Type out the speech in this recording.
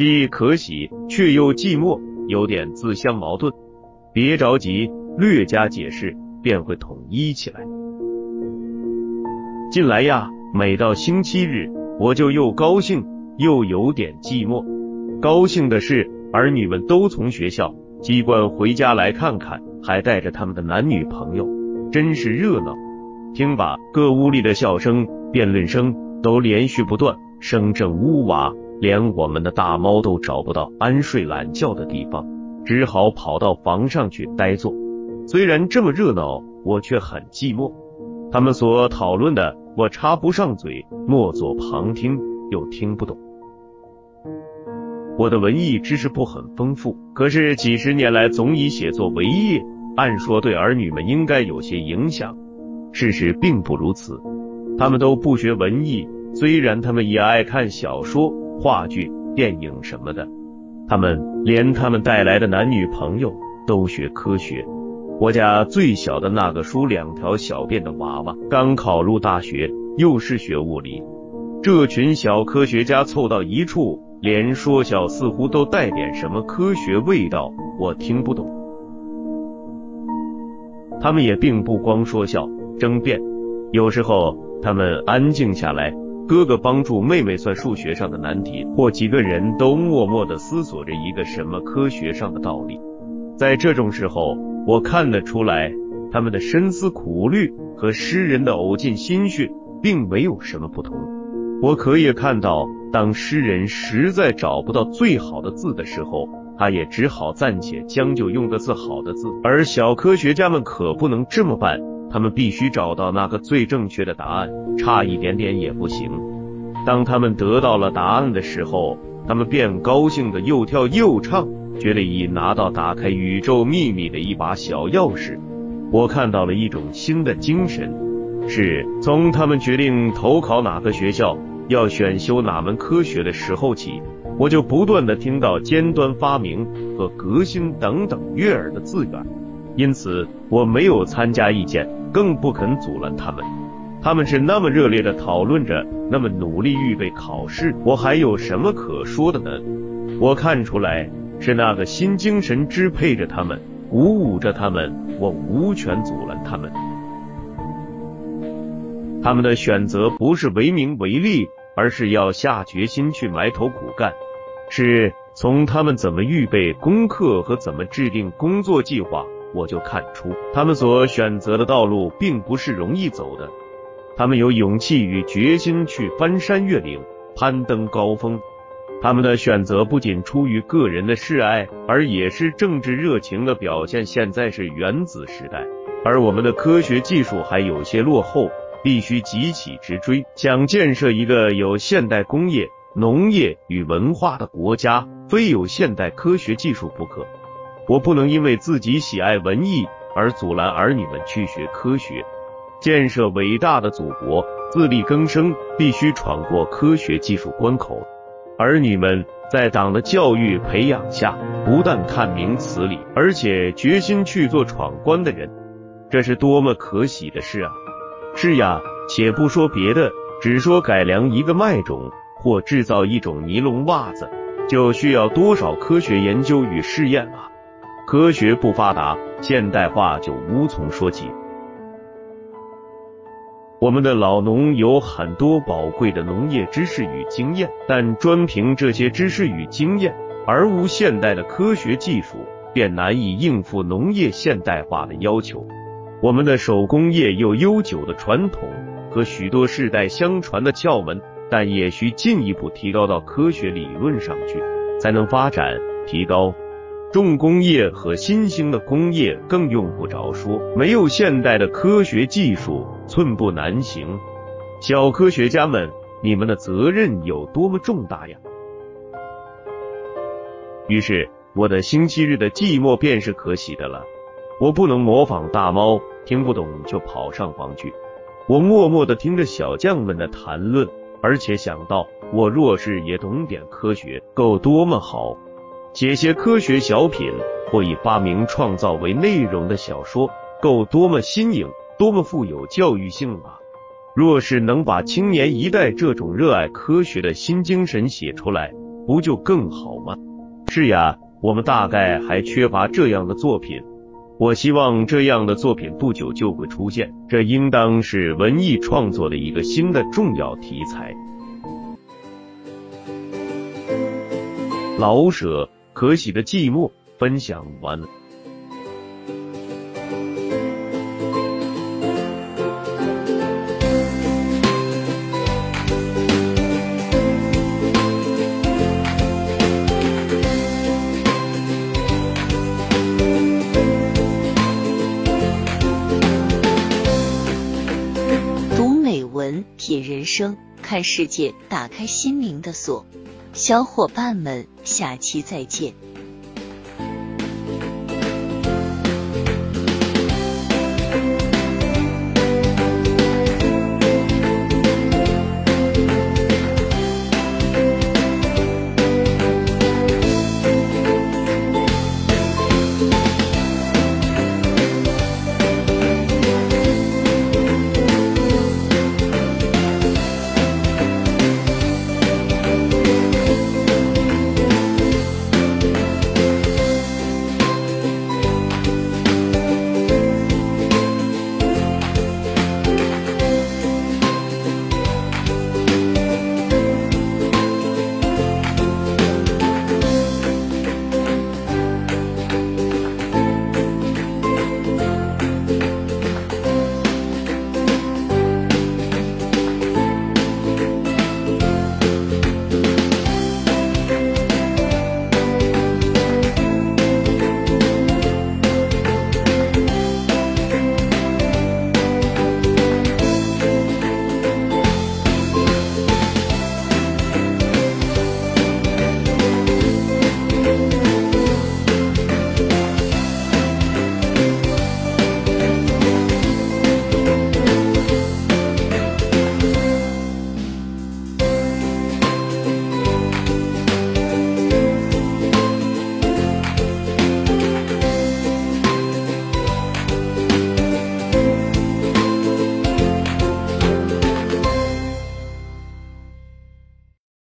既可喜却又寂寞，有点自相矛盾。别着急，略加解释便会统一起来。近来呀，每到星期日，我就又高兴又有点寂寞。高兴的是，儿女们都从学校机关回家来看看，还带着他们的男女朋友，真是热闹。听吧，各屋里的笑声、辩论声都连续不断，声震屋瓦，连我们的大猫都找不到安睡懒觉的地方，只好跑到房上去呆坐。虽然这么热闹，我却很寂寞。他们所讨论的，我插不上嘴，莫作旁听，又听不懂。我的文艺知识不很丰富，可是几十年来总以写作为业，按说对儿女们应该有些影响。事实并不如此，他们都不学文艺，虽然他们也爱看小说、话剧、电影什么的。他们连他们带来的男女朋友都学科学。我家最小的那个梳两条小辫的娃娃，刚考入大学，又是学物理。这群小科学家凑到一处，连说笑似乎都带点什么科学味道，我听不懂。他们也并不光说笑、争辩，有时候他们安静下来，哥哥帮助妹妹算数学上的难题，或几个人都默默的思索着一个什么科学上的道理。在这种时候。我看得出来，他们的深思苦虑和诗人的呕尽心血并没有什么不同。我可以看到，当诗人实在找不到最好的字的时候，他也只好暂且将就用个字好的字。而小科学家们可不能这么办，他们必须找到那个最正确的答案，差一点点也不行。当他们得到了答案的时候，他们便高兴的又跳又唱。觉得已拿到打开宇宙秘密的一把小钥匙，我看到了一种新的精神，是从他们决定投考哪个学校，要选修哪门科学的时候起，我就不断的听到尖端发明和革新等等悦耳的字眼，因此我没有参加意见，更不肯阻拦他们。他们是那么热烈的讨论着，那么努力预备考试，我还有什么可说的呢？我看出来。是那个新精神支配着他们，鼓舞着他们，我无权阻拦他们。他们的选择不是为名为利，而是要下决心去埋头苦干。是从他们怎么预备功课和怎么制定工作计划，我就看出他们所选择的道路并不是容易走的。他们有勇气与决心去翻山越岭，攀登高峰。他们的选择不仅出于个人的示爱，而也是政治热情的表现。现在是原子时代，而我们的科学技术还有些落后，必须急起直追。想建设一个有现代工业、农业与文化的国家，非有现代科学技术不可。我不能因为自己喜爱文艺而阻拦儿女们去学科学。建设伟大的祖国，自力更生，必须闯过科学技术关口。儿女们在党的教育培养下，不但看明词理，而且决心去做闯关的人，这是多么可喜的事啊！是呀，且不说别的，只说改良一个麦种或制造一种尼龙袜子，就需要多少科学研究与试验啊！科学不发达，现代化就无从说起。我们的老农有很多宝贵的农业知识与经验，但专凭这些知识与经验，而无现代的科学技术，便难以应付农业现代化的要求。我们的手工业有悠久的传统和许多世代相传的窍门，但也需进一步提高到科学理论上去，才能发展提高。重工业和新兴的工业更用不着说，没有现代的科学技术，寸步难行。小科学家们，你们的责任有多么重大呀！于是，我的星期日的寂寞便是可喜的了。我不能模仿大猫，听不懂就跑上房去。我默默的听着小将们的谈论，而且想到，我若是也懂点科学，够多么好。写些科学小品或以发明创造为内容的小说，够多么新颖，多么富有教育性啊！若是能把青年一代这种热爱科学的新精神写出来，不就更好吗？是呀，我们大概还缺乏这样的作品。我希望这样的作品不久就会出现，这应当是文艺创作的一个新的重要题材。老舍可喜的寂寞分享完了。品人生，看世界，打开心灵的锁。小伙伴们，下期再见。